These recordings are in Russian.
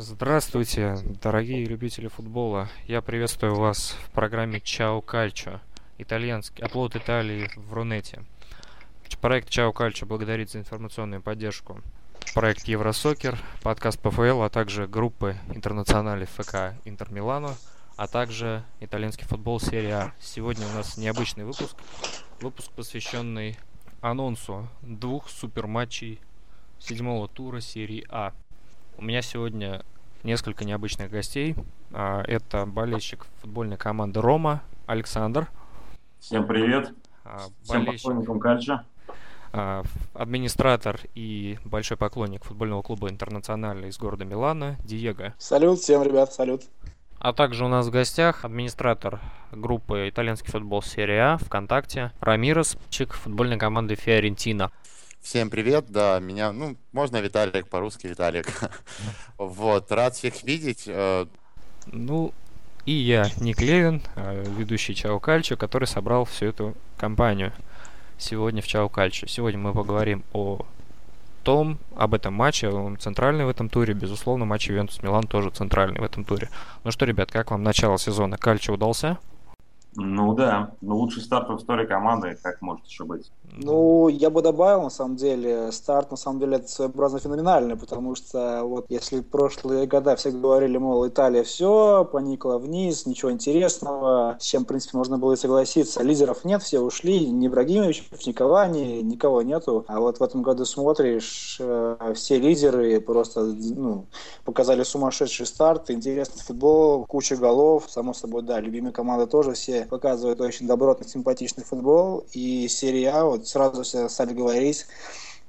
Здравствуйте, дорогие любители футбола. Я приветствую вас в программе Чао Кальчо, итальянский оплот Италии в Рунете. Проект Чао Кальчо благодарит за информационную поддержку. Проект Евросокер, подкаст ПФЛ, а также группы интернационали ФК Интер Милано, а также итальянский футбол серия А. Сегодня у нас необычный выпуск. Выпуск, посвященный анонсу двух суперматчей седьмого тура серии А. У меня сегодня несколько необычных гостей. А, Это болельщик футбольной команды Рома Александр. Всем привет. а, Всем болельщик, поклонникам Кальча. а, администратор и большой поклонник футбольного клуба Интернациональный из города Милана Диего. Салют всем, ребят, салют. А также у нас в гостях администратор группы «Итальянский футбол серия А» ВКонтакте Рамирос, чик футбольной команды Фиорентина. Всем привет, да, меня, ну, можно Виталик, по-русски Виталик. Вот, рад всех видеть. э, Ну, и я, Ник Левин, э, ведущий Чао Кальчо, который собрал всю эту компанию сегодня в Чао Кальчо. Сегодня мы поговорим о том, об этом матче, он центральный в этом туре, безусловно, матч Ювентус Милан тоже центральный в этом туре. Ну что, ребят, как вам начало сезона? Кальчо удался? Ну да, ну лучший старт в истории команды, как может еще быть. Ну, я бы добавил, на самом деле, старт, на самом деле, это своеобразно феноменальный, потому что вот если прошлые года все говорили, мол, Италия все, поникла вниз, ничего интересного, с чем, в принципе, можно было и согласиться. Лидеров нет, все ушли, ни Брагимович, ни Кавани, никого нету. А вот в этом году смотришь, э, все лидеры просто, ну, показали сумасшедший старт, интересный футбол, куча голов, само собой, да, любимые команды тоже все показывают очень добротный, симпатичный футбол, и серия А, вот сразу все стали говорить,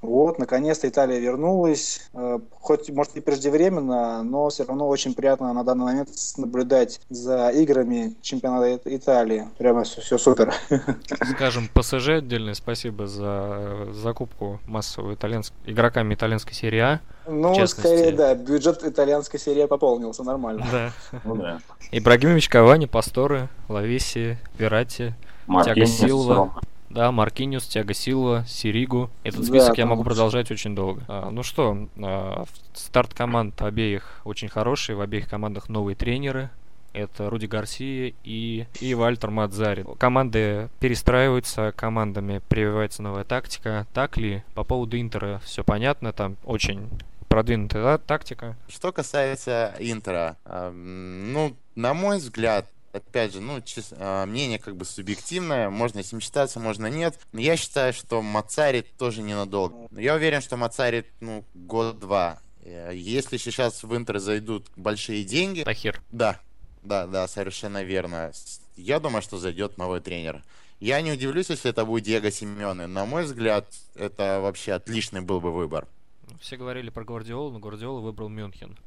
вот, наконец-то Италия вернулась, Э, хоть, может, и преждевременно, но все равно очень приятно на данный момент наблюдать за играми чемпионата Ит- Италии. Прямо все, супер. Скажем, ПСЖ отдельное спасибо за э, закупку массовую итальянск... игроками итальянской серии А. Ну, частности. скорее, да, бюджет итальянской серии пополнился нормально. Да. Ну да. Ибрагимович, Кавани, Пасторы, Лавеси, Верати, Маркиньос, Силва. Да, Маркиниус, Тиаго Силва, Сиригу. Этот Да, список я там могу продолжать очень долго. А, ну что, а, старт команд обеих очень хороший. В обеих командах новые тренеры. Это Руди Гарсия и, и Вальтер Мадзари. Команды перестраиваются, командами прививается новая тактика. Так ли? По поводу Интера все понятно, там очень продвинутая да, тактика. Что касается Интера, эм, ну, на мой взгляд, опять же, ну, чис- э, мнение как бы субъективное, можно с ним считаться, можно нет. Но я считаю, что Мацари тоже ненадолго. Но Я уверен, что Мацари, ну, год-два. Э, Если сейчас в Интер зайдут большие деньги, Тахир. Да, да, да, совершенно верно. Я думаю, что зайдет новый тренер. Я не удивлюсь, если это будет Диего Симеоне. На мой взгляд, это вообще отличный был бы выбор. Все говорили про Гвардиолу, но Гвардиола выбрал Мюнхен.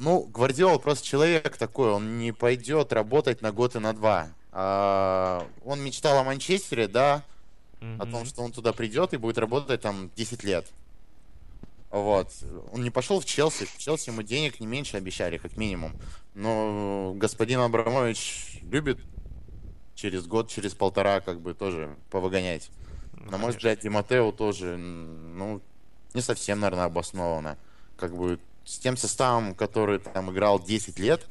Ну, Гвардиол просто человек такой, он не пойдет работать на год и на два. А, он мечтал о Манчестере, да, о том, что он туда придет и будет работать там 10 лет. Вот. Он не пошел в Челси. В Челси ему денег не меньше обещали, как минимум. Но господин Абрамович любит через год, через полтора, как бы тоже повыгонять. Ну, На мой взгляд, Ди Матео тоже, ну, не совсем, наверное, обоснованно. Как бы с тем составом, который там играл 10 лет,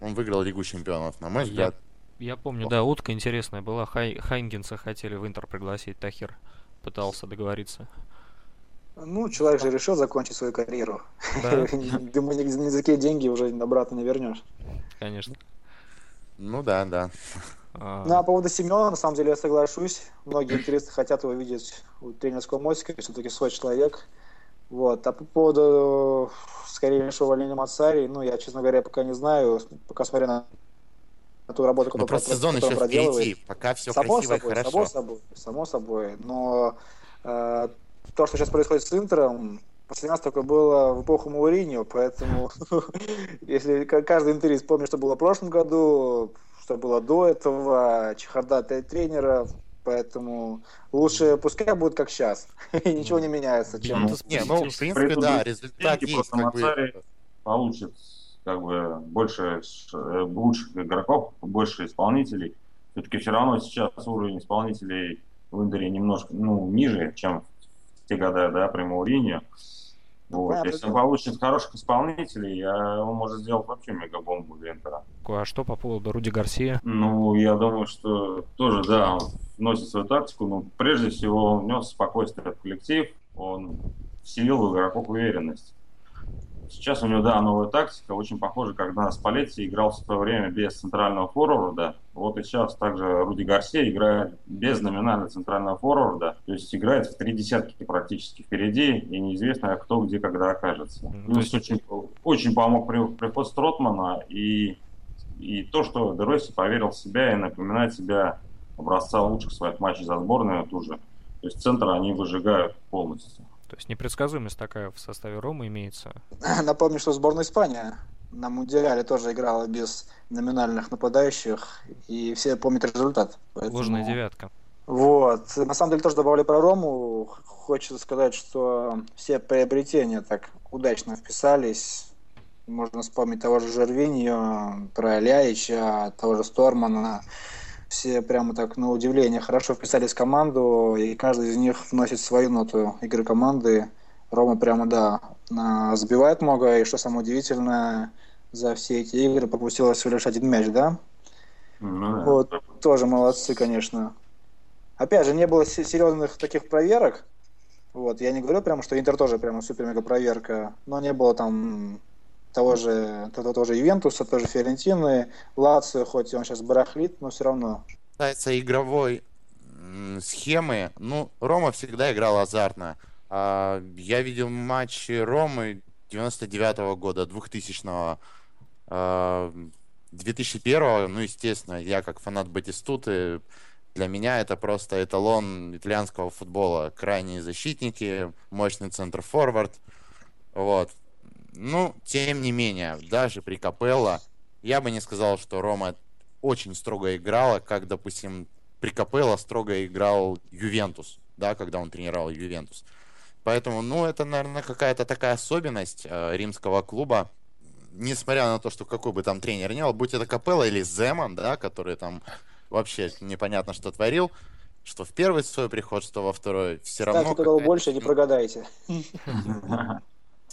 он выиграл Лигу Чемпионов. На мой Я- взгляд, Я помню, да, утка интересная была. Хай... Хайнгенса хотели в Интер пригласить, Тахир пытался договориться. Ну, человек же решил закончить свою карьеру. Да, Думаю, ни ни за какие деньги уже обратно не вернешь. конечно. ну да, да. А, Ну, а по поводу Семена, на самом деле, я соглашусь. Многие интересно хотят его видеть у тренерского мостика, все-таки свой человек. Вот. А по поводу скорейшего увольнения Мацари, ну, я, честно говоря, пока не знаю, пока смотря на ту работу, Но которую, просто про- сезон еще впереди. Пока все само красиво и собой, хорошо. само собой, само собой. Но э, то, что сейчас происходит с Интером, последний раз такое было в эпоху Мауриньо, поэтому если каждый интерес помнит, что было в прошлом году, что было до этого, чехарда тренера, поэтому лучше пускай будет как сейчас, и ничего не меняется, чем... Бенитес Не, ну, в принципе, да, результат есть. просто Как бы, получит как бы больше э, лучших игроков, больше исполнителей. Все-таки все равно сейчас уровень исполнителей в Интере немножко ну, ниже, чем в те годы, да, при Мауриньо. Вот. понятно, Если да. он получит хороших исполнителей, я- он может сделать вообще мегабомбу для Интера. А что по поводу Руди Гарсия? Ну, я думаю, что тоже, да, он вносит свою тактику, но прежде всего он внес спокойствие в коллектив, он вселил в игроков уверенность. Сейчас у него, да, новая тактика, очень похожа, когда Спалетти играл в свое время без центрального форварда. Вот и сейчас также Руди Гарсия играет без номинального центрального форварда, то есть играет в три десятки практически впереди, и неизвестно, кто где когда окажется. Мгм, Плюс есть- очень, очень помог при- приход Стротмана и, и то, что Деросси поверил в себя и напоминает себя образца лучших своих матчей за сборную тоже. То есть центр они выжигают полностью. То есть непредсказуемость такая в составе Ромы имеется. Напомню, что сборная Испания на Мундиале тоже играла без номинальных нападающих, и все помнят результат. Поэтому- Ложная девятка. Вот. На самом деле тоже добавлю про Рому. Хочется сказать, что все приобретения так удачно вписались. Можно вспомнить того же Жервиньо, про Ляича, того же Стормана. Все прямо так на удивление хорошо вписались в команду, и каждый из них вносит свою ноту игры команды. Рома прямо, да, забивает много, и что самое удивительное, за все эти игры пропустила всего лишь один мяч, да? Ну, да. Вот, тоже молодцы, конечно. Опять же, не было се- серьезных таких проверок. Вот, я не говорю прямо, что Интер тоже прямо супер-мега проверка, но не было там того же, того, того же Ювентуса, тоже Фиорентины, Лацио, хоть он сейчас барахлит, но все равно. касается игровой схемы, ну, Рома всегда играл азартно. А, Я видел матчи Ромы 99 года, 2000 а, 2001 ну, естественно, я как фанат Батистуты, для меня это просто эталон итальянского футбола. Крайние защитники, мощный центр-форвард. Вот. Ну, тем не менее, даже при Капелло, я бы не сказал, что Рома очень строго играла, как, допустим, при Капелло строго играл Ювентус, да, когда он тренировал Ювентус. Поэтому, ну, это, наверное, какая-то такая особенность э, римского клуба. Несмотря на то, что какой бы там тренер ни был, будь это Капелло или Земан, да, который там вообще непонятно, что творил, что в первый свой приход, что во второй, все равно... Ставьте кого какая-то больше, не прогадайте.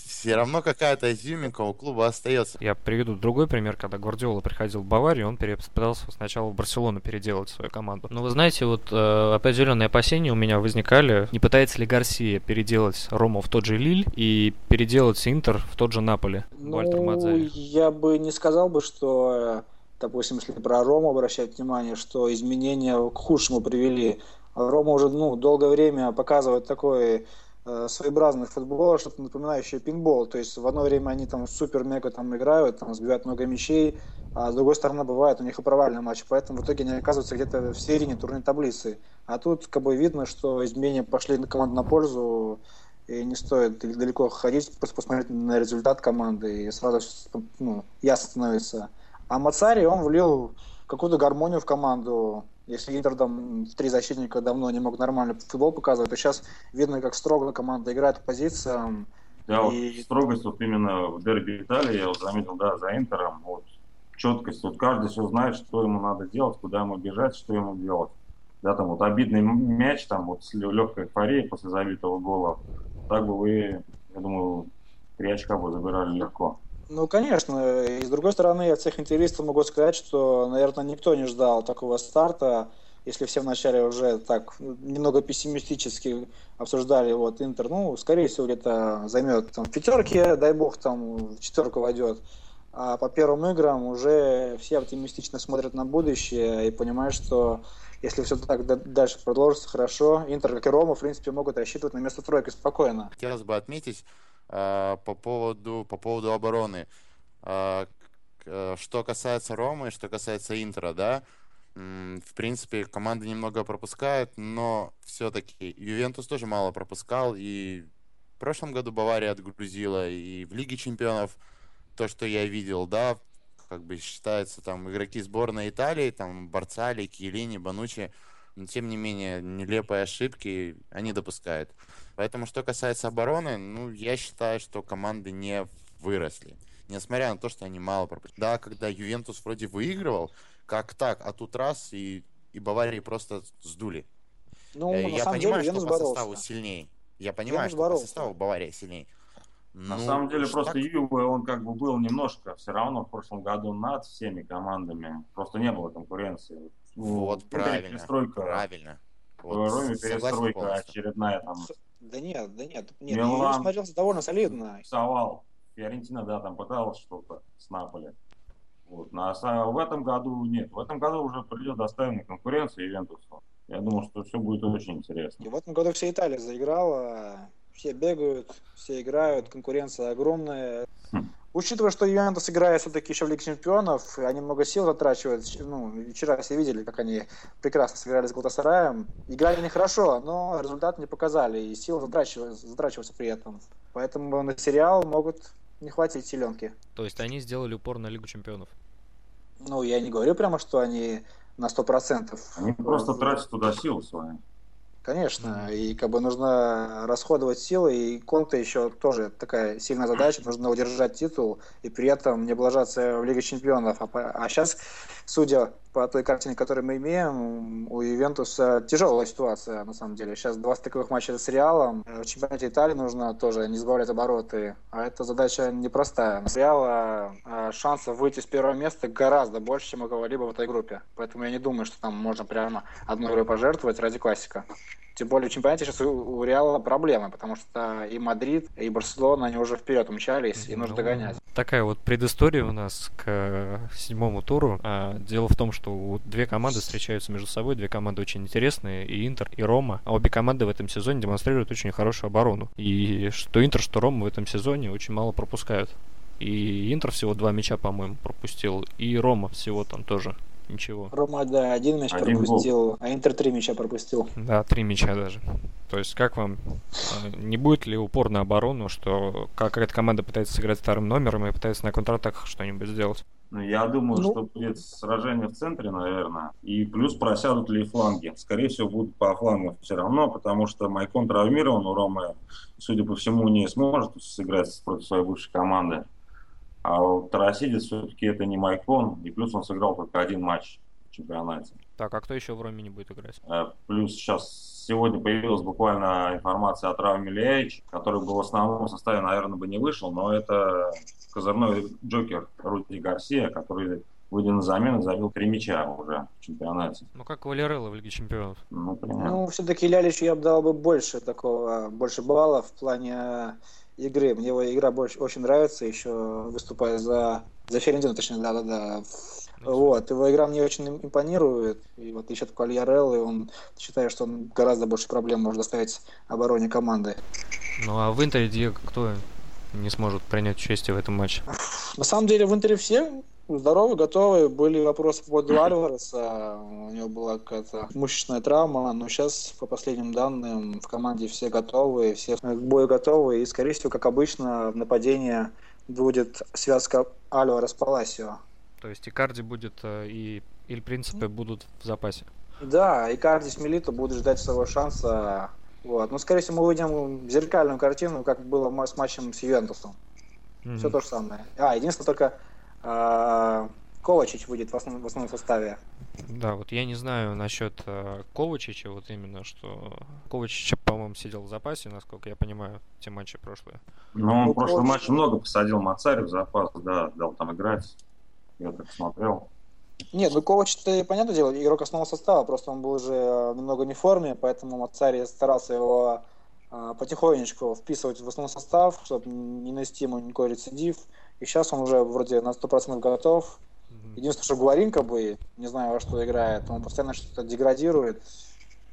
Все равно какая-то изюминка у клуба остается. Я приведу другой пример, когда Гвардиола приходил в Баварию, он пытался сначала в Барселону переделать свою команду. Но вы знаете, вот э, определенные опасения у меня возникали, не пытается ли Гарсия переделать Рому в тот же Лиль и переделать Интер в тот же Наполе, Вальтер Ну, Мадзари. я бы не сказал бы, что, э, допустим, если про Рому обращать внимание, что изменения к худшему привели. Рома уже ну, долгое время показывает такой своеобразный футбол, что-то напоминающее пинбол. То есть в одно время они там супер-мега там играют, там сбивают много мячей, а с другой стороны бывает у них и провальные матчи. Поэтому в итоге они оказываются где-то в середине турнирной таблицы. А тут как бы видно, что изменения пошли на команду на пользу, и не стоит далеко ходить, просто посмотреть на результат команды, и сразу ну, ясно становится. А Мацари, он влил какую-то гармонию в команду. Если Интер там в три защитника давно не мог нормально футбол показывать, то сейчас видно, как строго команда играет по позициям. Да, вот И- строгость вот именно в дерби Италии, я вот заметил, да, за Интером, вот четкость, вот каждый все знает, что ему надо делать, куда ему бежать, что ему делать. Да, там вот обидный мяч, там вот с легкой эйфорией после забитого гола, так бы вы, я думаю, три очка бы забирали легко. Ну, конечно. И с другой стороны, от всех интервистов могу сказать, что, наверное, никто не ждал такого старта. Если все вначале уже так немного пессимистически обсуждали вот Интер, ну, скорее всего, где-то займет там в пятерке, дай бог, там в четверку войдет. А по первым играм уже все оптимистично смотрят на будущее и понимают, что если все так дальше продолжится хорошо, Интер, как и Рома, в принципе, могут рассчитывать на место тройки спокойно. Хотелось бы отметить э, по поводу по поводу обороны. Э, э, что касается Ромы, что касается Интера, да, в принципе, команда немного пропускает, но все-таки Ювентус тоже мало пропускал, и в прошлом году Бавария отгрузила, и в Лиге Чемпионов то, что я видел, да, как бы считается там игроки сборной Италии, там Барцали, Киелини, Банучи, но тем не менее нелепые ошибки они допускают. Поэтому, что касается обороны, ну, я считаю, что команды не выросли. Несмотря на то, что они мало пропустили. Да, когда Ювентус вроде выигрывал, как так, а тут раз и, и Баварии просто сдули. Ну, Э, я понимаю, деле, что по составу боролся. сильнее. Я понимаю, Венус что по боролся. составу Бавария сильнее. На Ну, самом деле, просто так- Юве, он как бы был немножко все равно в прошлом году над всеми командами. Просто не было конкуренции. Ну, Вот, Интере правильно. Перестройка, Правильно. в Вот, Роме перестройка полностью. очередная там Да нет, да нет. Нет, Милан. Юве смотрелся довольно солидно. совал. Фиорентина, да, там пыталась что-то с Наполи. Вот. На, са- в этом году нет. В этом году уже придет достойная конкуренция Ювентусу. Я думаю, что все будет очень интересно. И в этом году вся Италия заиграла, все бегают, все играют, конкуренция огромная. Хм. Учитывая, что Ювентус играет все-таки еще в Лиге Чемпионов, и они много сил затрачивают. Ну, вчера все видели, как они прекрасно сыграли с Галатасараем. Играли они хорошо, но результат не показали, и сил затрачиваются, затрачиваются при этом. Поэтому на сериал могут не хватить силенки. То есть они сделали упор на Лигу Чемпионов. Ну, я не говорю прямо, что они на 100%. Они просто тратят туда силы свои. Конечно, и как бы нужно расходовать силы, и Конте еще тоже такая сильная задача, нужно удержать титул и при этом не облажаться в Лиге Чемпионов. А, сейчас, судя по той картине, которую мы имеем, у Ювентуса тяжелая ситуация, на самом деле. Сейчас два стыковых матча с Реалом. В чемпионате Италии нужно тоже не сбавлять обороты, а эта задача непростая. У Реала а, шансов выйти с первого места гораздо больше, чем у кого-либо в этой группе. Поэтому я не думаю, что там можно прямо одной игрой пожертвовать ради классика. Тем более в чемпионате сейчас у, Реала проблемы, потому что и Мадрид, и Барселона, они уже вперед умчались, и нужно Ну, догонять. Такая вот предыстория у нас к э, седьмому туру. А, дело в том, что две команды встречаются между собой, две команды очень интересные, и Интер, и Рома. А обе команды в этом сезоне демонстрируют очень хорошую оборону. И что Интер, что Рома в этом сезоне очень мало пропускают. И Интер всего два мяча, по-моему, пропустил, и Рома всего там тоже ничего. Рома, да, один мяч Один гол. пропустил, а Интер три мяча пропустил. Да, три мяча даже. То есть, как вам, э, не будет ли упор на оборону, что какая-то команда пытается сыграть вторым номером и пытается на контратаках что-нибудь сделать? Ну, я думаю, Ну. что будет сражение в центре, наверное. И плюс просядут ли фланги. Скорее всего, будут по флангам все равно, потому что Майкон травмирован у Ромы. Судя по всему, не сможет сыграть против своей бывшей команды. А вот Тарасидис все-таки это не Майкон. И плюс он сыграл только один матч в чемпионате. Так, а кто еще в Роме не будет играть? Э, Плюс сейчас сегодня появилась буквально информация о травме Леич, который был в основном составе, наверное, бы не вышел, но это козырной джокер Руди Гарсия, который выйдя на замену, забил три мяча уже в чемпионате. Ну, как Валерелло в Лиге Чемпионов. Ну, примерно. Ну, все-таки Ляличу я бы дал бы больше такого, больше баллов в плане игры. Мне его игра больше очень нравится, еще выступая за, за Ферентину, точнее, да-да-да. Вот, его игра мне очень им- импонирует. И в отличие от Квальяреллы, он считаю, что он гораздо больше проблем может доставить обороне команды. Ну, а в Интере Диего кто не сможет принять участие в этом матче? На самом деле в Интере все здоровы, готовы. Были вопросы по поводу Альвареса. У него была какая-то мышечная травма, но сейчас, по последним данным, в команде все готовы, все к бою готовы. И, скорее всего, как обычно, в нападении будет связка Альварес Паласио. То есть Икарди будет э, и Иль Принципе будут в запасе. Да, и Кардис Милито будут ждать своего шанса. Вот. Но, скорее всего, мы увидим зеркальную картину, как было с матчем с Ювентусом. Мгм. Все то же самое. А, единственное, только Ковачич выйдет в основном, в основном составе. Да, вот я не знаю насчет э, Ковачича, вот именно, что Ковачич, по-моему, сидел в запасе, насколько я понимаю, те матчи прошлые. Но он Ну, в прошлом Ковач- матче много посадил Мацарь в запас, да, дал там играть. Я так смотрел. Нет, ну Ковач-то, понятное дело, игрок основного состава, просто он был уже э, немного не в форме, поэтому Мацари старался его э, потихонечку вписывать в основной состав, чтобы не нанести ему никакой рецидив. И сейчас он уже вроде на 100% готов. Единственное, что Гуарин, как бы, не знаю, во что играет, он постоянно что-то деградирует.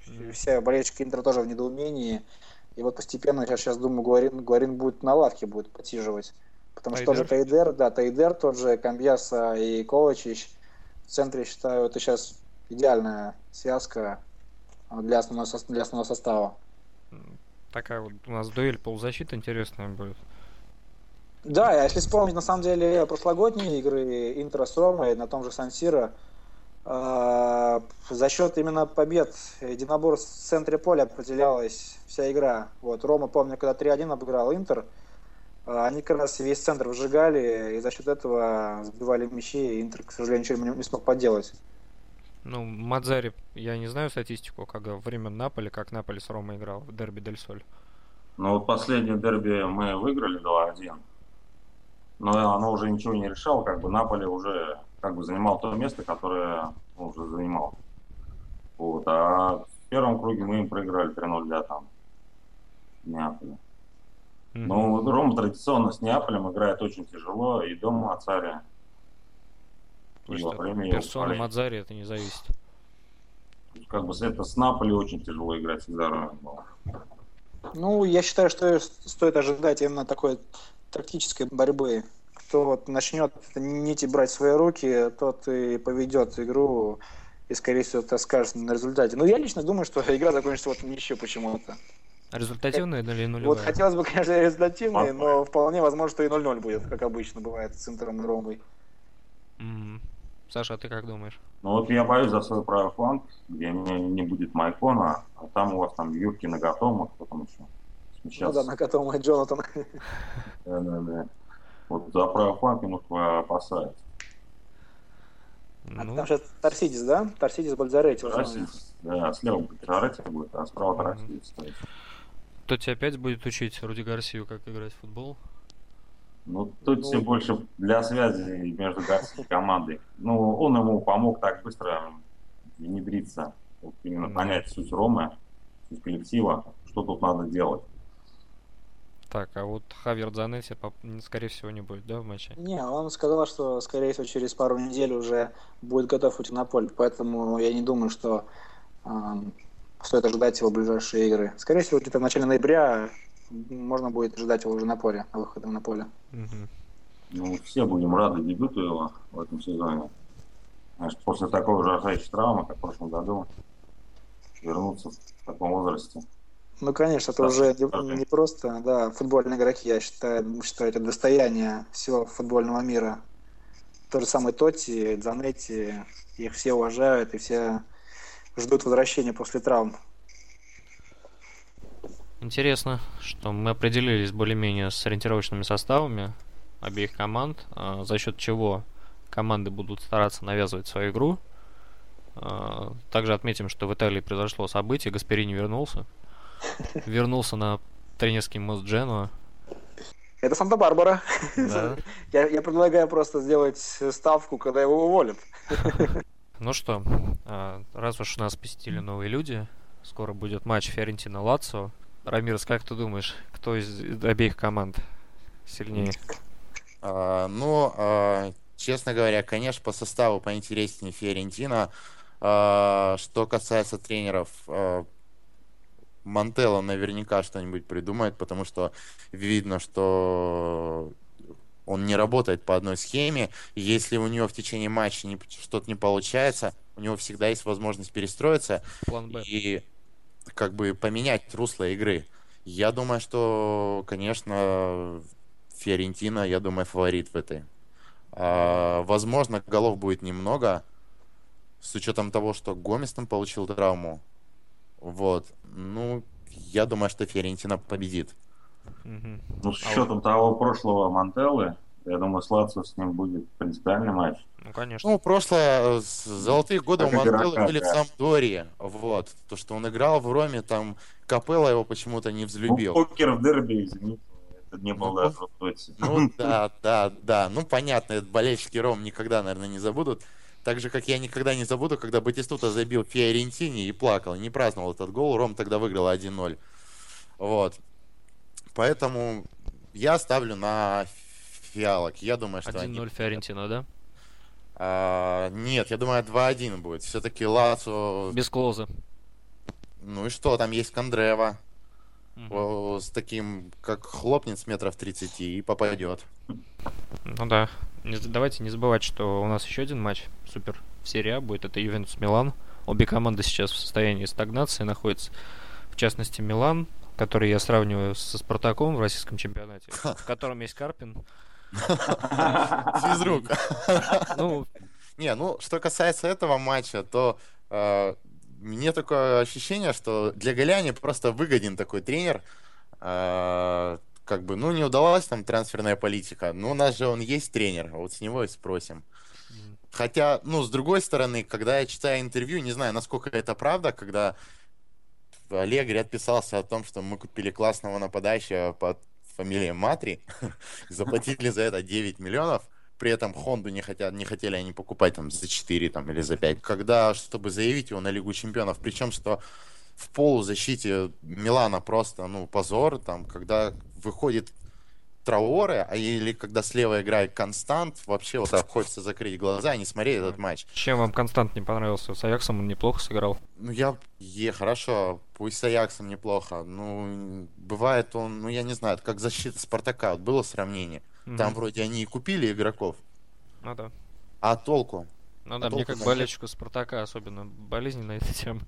И Все болельщики Интера тоже в недоумении. И вот постепенно, я сейчас думаю, Гуарин, Гуарин будет на лавке будет потиживать. Потому что тот же Тайдер, да, Тайдер, тот же Камбьяса и Ковачич в центре, считаю, это сейчас идеальная связка а, для основного, для основного состава. Такая вот у нас дуэль полузащиты интересная будет. Да, а если вспомнить, на самом деле, прошлогодние игры Интера с Ромой на том же Сан-Сиро, э, за счет именно побед единоборств в центре поля определялась вся игра. Вот, Рома, помню, когда 3-1 обыграл Интер, э, они как раз весь центр выжигали, и за счет этого сбивали мячи, и Интер, к сожалению, ничего не смог поделать. Ну, Мадзари, я не знаю статистику, как во время Наполи, как Наполи с Ромой играл в дерби Дель Соль. Ну вот последнее дерби мы выиграли 2-1. Но оно уже ничего не решало, как бы Наполе уже как бы занимал то место, которое он уже занимал. Вот. А в первом круге мы им проиграли 3-0 для там Неаполя. Ну, Рома традиционно с Неаполем играет очень тяжело, и дома Мацари. Во время персона Мадзари это не зависит. Как бы это с Наполи очень тяжело играть всегда Роме было. Ну, я считаю, что стоит ожидать именно такой тактической борьбы. Кто вот начнет нити брать в свои руки, тот и поведет игру и, скорее всего, это скажет на результате. Но я лично думаю, что игра закончится вот ничего почему-то. Результативная или нулевая? Вот хотелось бы, конечно, результативной, но вполне возможно, что и 0-0 будет, как обычно бывает с Интером и Ромой. Саша, а ты как думаешь? Ну вот я боюсь за свой правый фланг, где не, не будет Майкона, а там у вас там Юрки Нагатома, кто там еще? Сейчас... Ну да, Нагатома и Джонатан. Да, да, да. Вот за правый фланг опасаюсь. А ну... там же Торсидис, да? Торсидис Бальзаретти. Торсидис, да, слева Бальзаретти будет, а справа Торсидис стоит. Кто тебя опять будет учить Руди Гарсию, как играть в футбол? Ну, тут ну, все больше для связи между Гарсией и командой. Ну, он ему помог так быстро внедриться, вот именно понять суть Ромы, суть коллектива, что тут надо делать. Так, а вот Хавер Занетти, скорее всего, не будет, да, в матче? Не, он сказал, что, скорее всего, через пару недель уже будет готов уйти на поле, поэтому я не думаю, что стоит ожидать его ближайшие игры. Скорее всего, где-то в начале ноября можно будет ожидать его уже на поле, выходом на поле. Ну, все будем рады дебюту его в этом сезоне. Знаешь, после такой ужасающей травмы, как в прошлом году, вернуться в таком возрасте. Ну, конечно, это да, уже не, не просто, да, футбольные игроки, я считаю, считаю, это достояние всего футбольного мира. То же самое Тоти, Дзанетти, их все уважают и все ждут возвращения после травм. Интересно, что мы определились более-менее с ориентировочными составами обеих команд, а, за счет чего команды будут стараться навязывать свою игру. А, также отметим, что в Италии произошло событие, Гасперини вернулся. Вернулся на тренерский мост Дженуа. Это Санта-Барбара. Да. Я, я предлагаю просто сделать ставку, когда его уволят. Ну что, а, раз уж нас посетили новые люди, скоро будет матч Фиорентина-Лацо. Рамирс, как ты думаешь, кто из обеих команд сильнее? А, ну, а, честно говоря, конечно, по составу поинтереснее Фиорентина. А, что касается тренеров, а, Мантелло наверняка что-нибудь придумает, потому что видно, что он не работает по одной схеме. Если у него в течение матча не, что-то не получается, у него всегда есть возможность перестроиться План Б. и как бы поменять русло игры. Я думаю, что, конечно, Фиорентина, я думаю, фаворит в этой. А, возможно, голов будет немного, с учетом того, что Гомес там получил травму. Вот. Ну, я думаю, что Фиорентина победит. Ну, с учетом того прошлого Мантеллы, я думаю, с Лацио с ним будет принципиальный матч. Ну, конечно. Ну, прошлое, золотые годы у Мантеллы были в Самдории. Вот. То, что он играл в Роме, там Капелла его почему-то не взлюбил. Ну, покер в дерби, извините. Это не было ну, ну, да, да, да. Ну, понятно, болельщики Ром никогда, наверное, не забудут. Так же, как я никогда не забуду, когда Батистута забил Фиорентини и плакал, не праздновал этот гол. Ром тогда выиграл 1-0. Вот. Поэтому я ставлю на фиалок. Я думаю, что 1-0 они... Фиорентина, да? А, нет, я думаю, 2-1 будет. Все-таки Лацо... Без клоза. Ну и что, там есть Кондрева. Угу. С таким, как хлопнет с метров 30 и попадет. Ну да. Не, давайте не забывать, что у нас еще один матч супер в серии А будет. Это Ювентус Милан. Обе команды сейчас в состоянии стагнации находятся. В частности, Милан который я сравниваю со Спартаком в российском чемпионате, в котором есть Карпин. Физрук. Ну, не, ну, что касается этого матча, то э, мне такое ощущение, что для Голяни просто выгоден такой тренер. Э, как бы, ну, не удалась там трансферная политика. Но у нас же он есть тренер, вот с него и спросим. Хотя, ну, с другой стороны, когда я читаю интервью, не знаю, насколько это правда, когда Аллегри отписался о том, что мы купили классного нападающего под фамилией Матри, заплатили за это 9 миллионов, при этом Хонду не, хотят, не хотели они покупать там за 4 там, или за 5. Когда, чтобы заявить его на Лигу Чемпионов, причем, что в полузащите Милана просто, ну, позор, там, когда выходит Трауоре, а или когда слева играет Констант, вообще вот так хочется закрыть глаза и не смотреть этот матч. Чем вам Констант не понравился? С Аяксом он неплохо сыграл. Ну, я... Е, хорошо, пусть с Аяксом неплохо. Ну, бывает он, ну, я не знаю, как защита Спартака. Вот было сравнение. Mm-hmm. Там вроде они и купили игроков. Ну да. А толку? Ну да, а мне как болельщику Спартака особенно болезненно эта тема.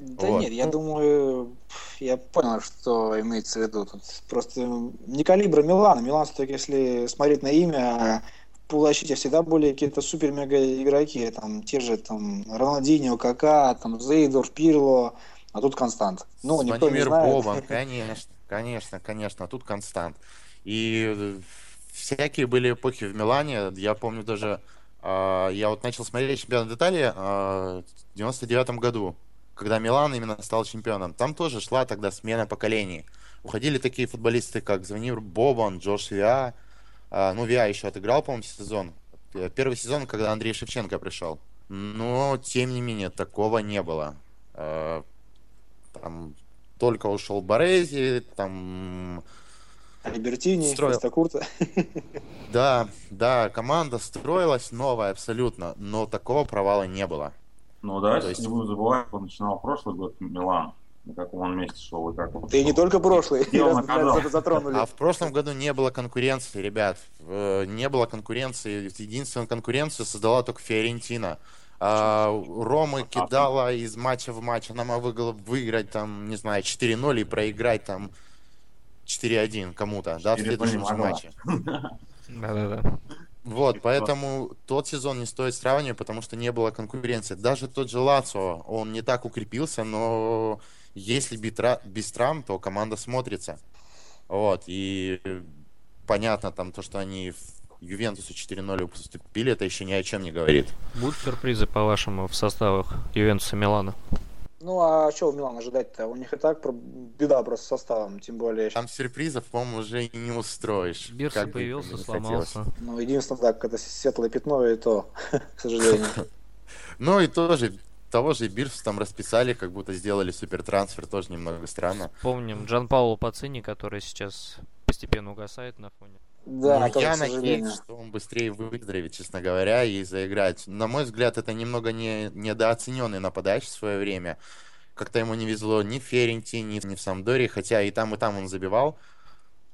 Да вот. нет, я думаю, я понял, что имеется в виду. Тут просто не калибра Милана. Милан все-таки, если смотреть на имя, в полузащите всегда были какие-то супер-мега игроки. Там те же там Роналдинho, Кака, там Зейдор, Пирло, а тут Констант. Ну, никто не знает. Бобан, конечно, конечно, конечно, а тут Констант. И всякие были эпохи в Милане. Я помню даже, э, я вот начал смотреть чемпионат Италии э, в 99 году когда Милан именно стал чемпионом, там тоже шла тогда смена поколений. Уходили такие футболисты, как Звонир Бобан, Джош Виа. А, ну, Виа еще отыграл, по-моему, сезон. Э, первый сезон, когда Андрей Шевченко пришел. Но, тем не менее, такого не было. А, там только ушел Борези, там... Альбертини, строил... Курта. Да, да, команда строилась новая абсолютно, но такого провала не было. Ну да, есть... не буду забывать, он начинал прошлый год Милан. На каком он месте шел и как он Да и не только прошлый, это затронули. А в прошлом году не было конкуренции, ребят. Не было конкуренции. Единственную конкуренцию создала только Фиорентина. А, Рома кидала из матча в матч. Она могла выиграть там, не знаю, 4-0 и проиграть там 4-1 кому-то, да, в следующем матче. Да-да-да. Вот, поэтому тот сезон не стоит сравнивать, потому что не было конкуренции. Даже тот же Лацо, он не так укрепился, но если без травм, то команда смотрится. Вот, и понятно там то, что они Ювентусу 4-0 уступили, это еще ни о чем не говорит. Будут сюрпризы, по-вашему, в составах Ювентуса Милана? Ну, а что у Милана ожидать-то? У них и так беда просто с составом, тем более... Там сюрпризов, по-моему, уже и не устроишь. Бирс появился, сломался. Ну, единственное, так, это светлое пятно, и то, к сожалению. Ну, и тоже того же Бирс там расписали, как будто сделали супер трансфер, тоже немного странно. Помним Джан Пауло Пацини, который сейчас постепенно угасает на фоне. Да, Но я надеюсь, что он быстрее выздоровеет, честно говоря, и заиграть. На мой взгляд, это немного не, недооцененный нападающий в свое время. Как-то ему не везло ни в Ференте, ни, ни в Самдоре, хотя и там, и там он забивал.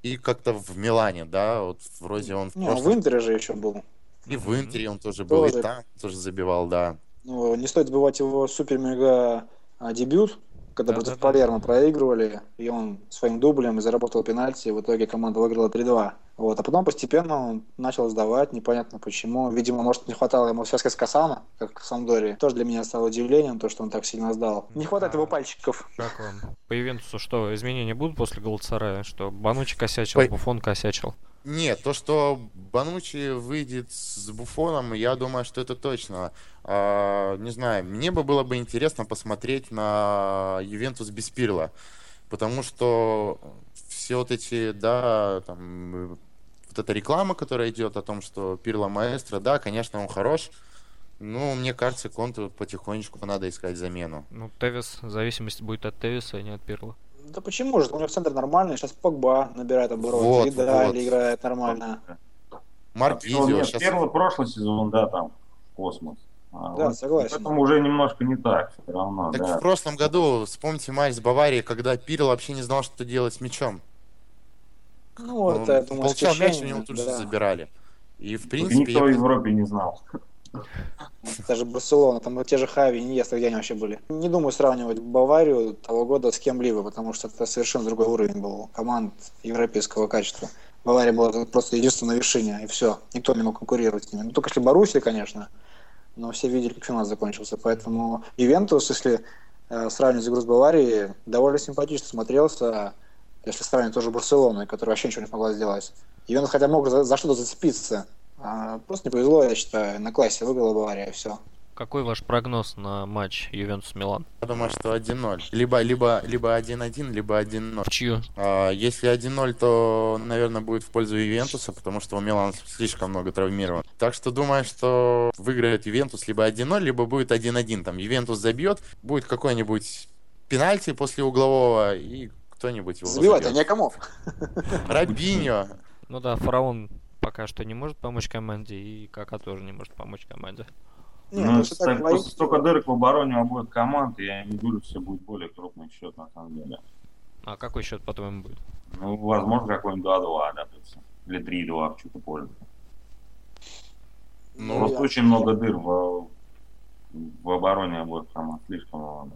И как-то в Милане, да, вот вроде он... Не, прошлом... в Интере же еще был. И в Интере он тоже был, тоже. и там тоже забивал, да. Ну, не стоит забывать его супер-мега а, дебют, когда да, против да, Палермо да. проигрывали, и он своим дублем заработал пенальти, и в итоге команда выиграла 3-2. Вот. А потом постепенно он начал сдавать, непонятно почему. Видимо, может, не хватало ему связки с Касана, как в Самдоре. Тоже для меня стало удивлением, то, что он так сильно сдал. Не хватает а, его пальчиков. Как вам? По Ивентусу что, изменения будут после Галатсарая? Что Банучи косячил, По... Буфон косячил? Нет, то, что Банучи выйдет с Буфоном, я думаю, что это точно. А, не знаю, мне бы было бы интересно посмотреть на Ювентус без Пирла, потому что все вот эти, да, там, вот эта реклама, которая идет о том, что Пирло маэстро, да, конечно, он хорош, ну, мне кажется, Конту потихонечку надо искать замену. Ну, Тевис, зависимость будет от Тевиса, а не от Пирла. Да почему же? У него центр нормальный. Сейчас Погба набирает обороты. Вот, Видали вот. играет нормально. Марк Видео. Сейчас... Первый прошлый сезон, да, там, космос. А, да, вот согласен. Поэтому уже немножко не так все равно. Так да. в прошлом году, вспомните матч с Баварией, когда Пирл вообще не знал, что делать с мячом. Ну, вот, это, я думаю, Получал мяч, у него тут да. же забирали. И, в принципе... Никто я... в Европе не знал. Даже Барселона, там те же Хави, Иньеста, где они вообще были. Не думаю сравнивать Баварию того года с кем-либо, потому что это совершенно другой уровень был команд европейского качества. Бавария была просто единственная на вершине, и все. Никто не мог конкурировать с ними. Ну, только если Боруссия, конечно, но все видели, как финал закончился. Поэтому Ювентус, если э, сравнивать игру с Баварией, довольно симпатично смотрелся, если сравнивать тоже Барселоной, которая вообще ничего не смогла сделать. Ивентус хотя мог за, за что-то зацепиться, а, просто не повезло, я считаю. На классе выиграла Бавария, и все. Какой ваш прогноз на матч Ювентус-Милан? Я думаю, что 1-0. Либо, либо, либо 1-1, либо 1-0. В чью? А, если 1-0, то, наверное, будет в пользу Ювентуса, потому что у Милана слишком много травмирован. Так что думаю, что выиграет Ювентус либо 1-0, либо будет 1-1. Там Ювентус забьет, будет какой-нибудь пенальти после углового, и кто-нибудь его Забивать-то забьет. некому. Робиньо. Ну да, фараон пока что не может помочь команде, и Кака тоже не может помочь команде. Не, Ну, так кстати, столько дырок в обороне у обоих команд, я не думаю, что будет более крупный счет на самом деле. А какой счет, по-твоему, будет? Ну, возможно, какой-нибудь 2-2, допустим. Или 3-2 в чью-то пользу. Ну, Просто я- очень много дыр в, в обороне обоих команд. Слишком много.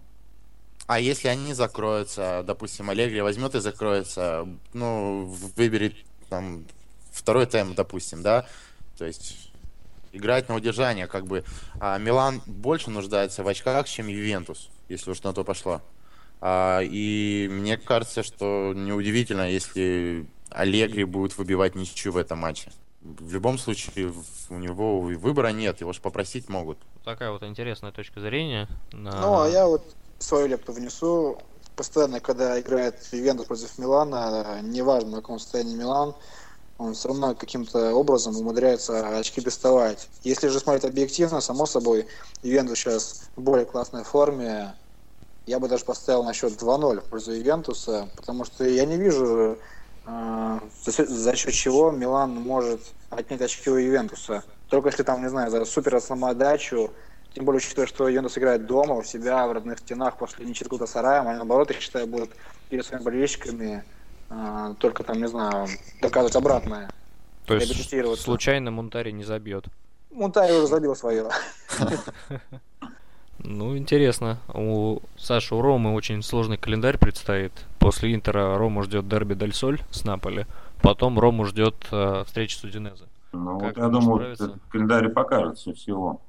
А если они закроются, допустим, Аллегри возьмет и закроется, ну, выберет там второй тайм, допустим, да, то есть играть на удержание, как бы. А Милан больше нуждается в очках, чем Ювентус, если уж на то пошло. А, и мне кажется, что неудивительно, если Аллегри будет выбивать ничью в этом матче. В любом случае, у него выбора нет, его же попросить могут. Такая вот интересная точка зрения. На... Ну, а я вот свою лепту внесу. Постоянно, когда играет Ювентус против Милана, неважно, в каком состоянии Милан, он все равно каким-то образом умудряется очки доставать. Если же смотреть объективно, само собой, Ювентус сейчас в более классной форме. Я бы даже поставил на счет 2-0 в пользу Ювентуса, потому что я не вижу, э, за, счет, чего Милан может отнять очки у Ювентуса. Только если там, не знаю, за супер самоотдачу, тем более, учитывая, что Ювентус играет дома, у себя, в родных стенах, после ничьи с Сараем, они, наоборот, я считаю, будут перед своими болельщиками э, только там, не знаю, доказывать обратное. То есть случайно Мунтари не забьет. Мунтари уже забил свое. Ну, интересно. У Саши, у Ромы очень сложный календарь предстоит. После Интера Рому ждет дерби Дель Соль с Наполи. Потом Рому ждет э, встреча с Удинезе. Ну, Как вот я думаю, календарь покажет все всего.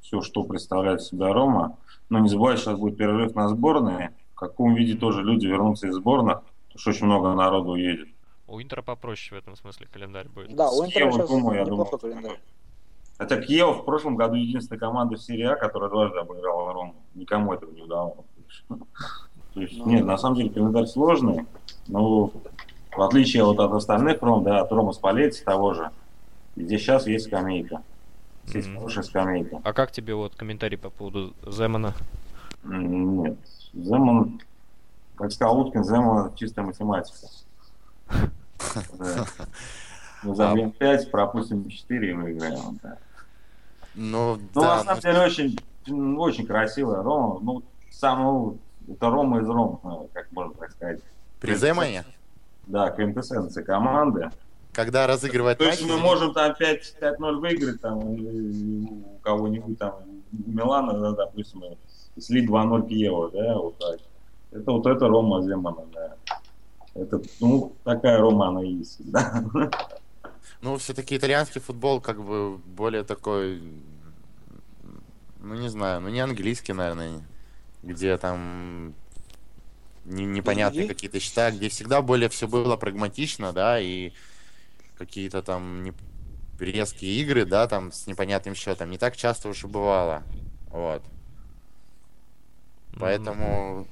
Все, что представляет себя Рома. Но не забывай, сейчас будет перерыв на сборные. В каком виде тоже люди вернутся из сборных, потому что очень много народу уедет. У Интера попроще в этом смысле календарь будет. Да, у С Интера сейчас думаю, я думаю, календарь. Хотя Киев в прошлом году единственная команда в серии А, которая дважды обыграла Рому. Никому этого не удавалось. То есть, Ну, нет, на самом деле календарь сложный, но в отличие вот от остальных Ром, да, от Рома Спалетти того же, здесь сейчас есть скамейка. Есть Мгм. хорошая скамейка. А как тебе вот комментарий по поводу Земана? Нет. Земан, как сказал Уткин, Земан чистая математика. Мы забьем 5, пропустим 4 и выиграем. Да. Ну, Ну, на самом ну, деле, очень, очень красивая Рома. Ну, самого, это Рома из Рома, как можно так сказать. при Земане, Да, квинтэссенция команды. Когда разыгрывает То есть мы можем там 5 5-0 выиграть там, у кого-нибудь там, у Милана, да, допустим, слить 2-0 Киева, да, вот так. Это вот это Рома Земана, да. Это, ну, такая Рома она и есть, да. Ну, все-таки итальянский футбол как бы более такой, ну не знаю, ну не английский, наверное, где там не- непонятные какие-то счета, где всегда более все было прагматично, да, и какие-то там не- резкие игры, да, там с непонятным счетом. Не так часто уж и бывало. Вот. Поэтому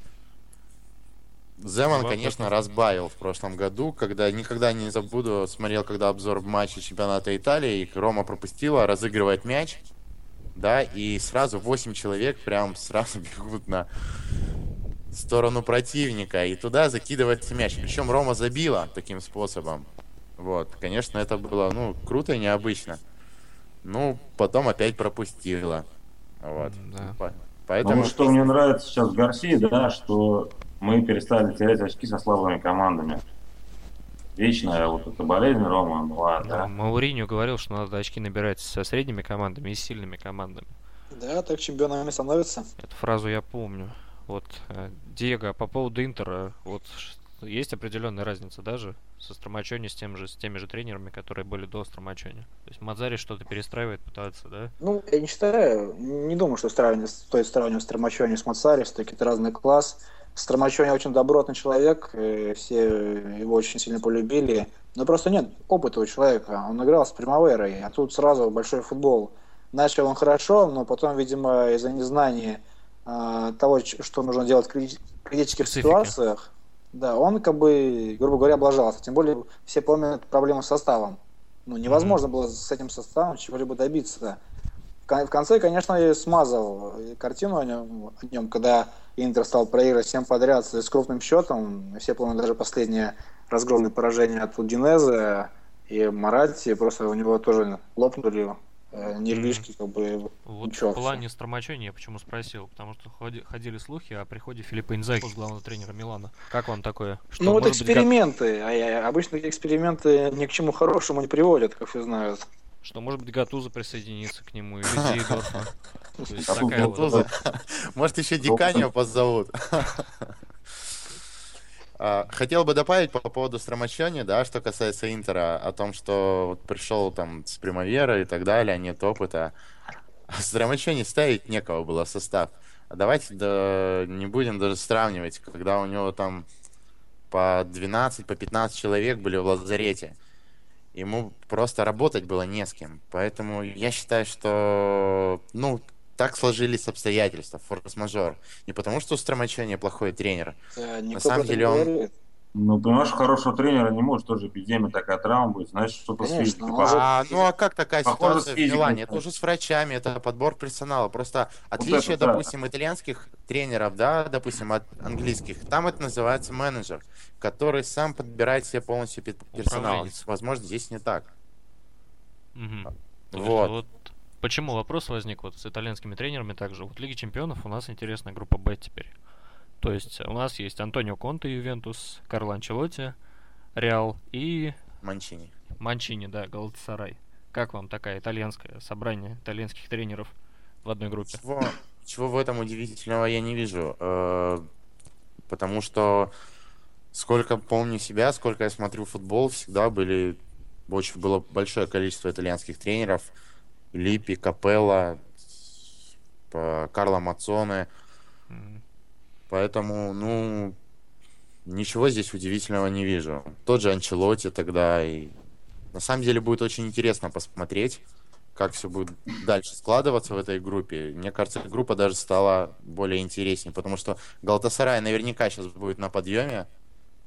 Земан, конечно, разбавил в прошлом году, когда никогда не забуду, смотрел, когда обзор матча чемпионата Италии, и Рома пропустила, разыгрывает мяч, да, и сразу 8 человек прям сразу бегут на сторону противника, и туда закидывается мяч. Причем Рома забила таким способом. Вот, конечно, это было, ну, круто и необычно. Ну, потом опять пропустила. Вот. Да. По- Ну, Поэтому... вот что мне нравится сейчас в Гарсии, да, что мы перестали терять очки со слабыми командами. Вечная вот эта болезнь Рома была, Да, да. Мауриньо говорил, что надо очки набирать со средними командами и сильными командами. Да, так чемпионами становятся. Эту фразу я помню. Вот, э, Диего, по поводу Интера, вот есть определенная разница даже со Стромачони, с, тем же, с теми же тренерами, которые были до Стромачони. То есть Мазари что-то перестраивает, пытается, да? Ну, я не считаю, не думаю, что сравнивать, стоит сравнивать Стромачони с Мацари, все-таки это разный класс. Стромачони очень добротный человек, и все его очень сильно полюбили, но просто нет опыта у человека. Он играл с Примаверой, а тут сразу большой футбол. начал он хорошо, но потом, видимо, из-за незнания э, того, что нужно делать в критических Специфики. ситуациях, да, он как бы, грубо говоря, облажался. Тем более все помнят проблему с составом. Ну, невозможно mm-hmm. было с этим составом чего-либо добиться. В конце, конечно, я смазал картину о нем, о нем, когда Интер стал проигрывать всем подряд с крупным счетом. Все помнят даже последнее разгромное поражение от Удинеза и Марати. Просто у него тоже лопнули э, нервишки, как бы. Вот ничего, в плане Стромачони я почему спросил, потому что ходили слухи о приходе Филиппа Инзаги, главного тренера Милана. Как вам такое? Что, ну вот эксперименты, быть, как... а обычно эти эксперименты ни к чему хорошему не приводят, как все знают. Что может быть Гатуза присоединиться к нему или Зейдорфа. Может еще Диканио позовут. А, хотел бы добавить по поводу Стромачони, да, что касается Интера, о том, что вот пришел там с Примавера и так далее, нет опыта. А Стромачони ставить некого было состав. Давайте да, не будем даже сравнивать, когда у него там по 12, по 15 человек были в лазарете. Ему просто работать было не с кем. Поэтому я считаю, что ну, так сложились обстоятельства, форс-мажор. Не потому, что у Стромачони плохой тренер. Да, На самом деле он... Говорит. Ну, понимаешь, хорошего тренера не может тоже эпидемия такая травма будет, значит, что-то с физикой. А, ну, а как такая Похоже, ситуация в Милане? Это уже с врачами, это подбор персонала. Просто отличие, это, допустим, да. итальянских тренеров, да, допустим, от английских, там это называется менеджер, который сам подбирает себе полностью персонал. Возможно, здесь не так. Угу. Вот. вот. Почему вопрос возник вот с итальянскими тренерами также? Вот Лиги Чемпионов у нас интересная группа Б теперь. То есть у нас есть Антонио Конте, Ювентус, Карло Анчелотти, Реал и... Манчини. Манчини, да, Галатасарай. Как вам такая итальянское собрание итальянских тренеров в одной группе? Чего, чего в этом удивительного я не вижу. Э, потому что сколько помню себя, сколько я смотрю футбол, всегда были очень было большое количество итальянских тренеров. Липи, Капелла, Карло Мацоне. Поэтому, ну, ничего здесь удивительного не вижу. Тот же Анчелоти тогда. И на самом деле будет очень интересно посмотреть, как все будет дальше складываться в этой группе. Мне кажется, группа даже стала более интереснее, потому что Галтасарай наверняка сейчас будет на подъеме,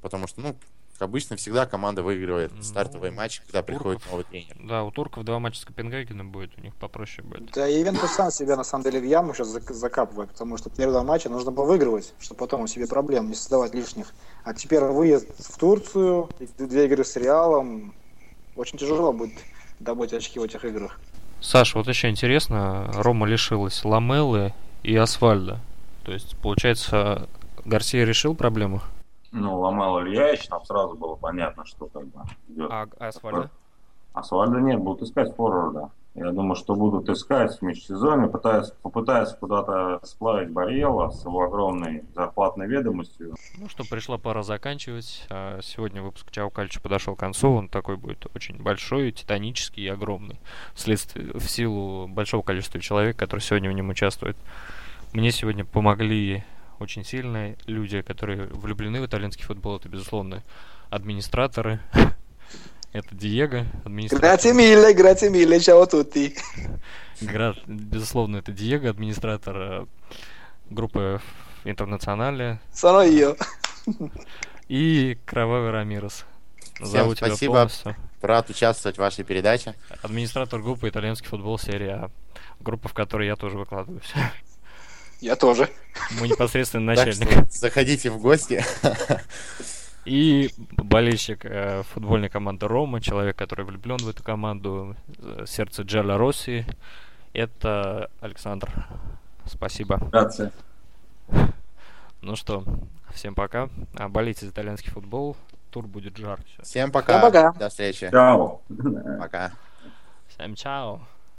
потому что, ну, как обычно, всегда команда выигрывает ну, стартовый матч, когда приходит новый тренер. Да, у турков два матча с Копенгагеном будет, у них попроще будет. Да, и Ивентус сам себя на самом деле в яму сейчас закапывает, потому что первые два матча нужно было выигрывать, чтобы потом у себе проблем не создавать лишних. А теперь выезд в Турцию, две игры с Реалом, очень тяжело будет добыть очки в этих играх. Саша, вот еще интересно, Рома лишилась Ламелы и Асфальда. То есть, получается, Гарсия решил проблему? Ну, ломал Ильяич, там сразу было понятно, что как бы идет. А Асфальда? Асфальда нет, будут искать форварда. Я думаю, что будут искать в межсезонье, пытаясь, попытаясь куда-то сплавить Барьела с его огромной зарплатной ведомостью. Ну что, пришла пора заканчивать. А сегодня выпуск Чао Кальчо подошел к концу. Он такой будет очень большой, титанический и огромный. Вследствие, в силу большого количества человек, которые сегодня в нем участвуют. Мне сегодня помогли очень сильные люди, которые влюблены в итальянский футбол, это, безусловно, администраторы. Это Диего, администратор. Grazie mille, grazie mille, ciao tutti. Безусловно, это Диего, администратор э, группы Интернационале. Sono io. И Кровавый Рамирес. Всем спасибо. Рад участвовать в вашей передаче. Администратор группы «Итальянский футбол» серия А. Группа, в которой я тоже выкладываюсь. Я тоже. Мы непосредственно начальник. заходите в гости. И болельщик э, футбольной команды Рома, человек, который влюблен в эту команду, э, сердце Джерла Росси, это Александр. Спасибо. Грация. Ну что, всем пока. А, болейте за итальянский футбол. Тур будет жар. Всем пока. Всем пока. До встречи. Чао. Пока. Всем чао.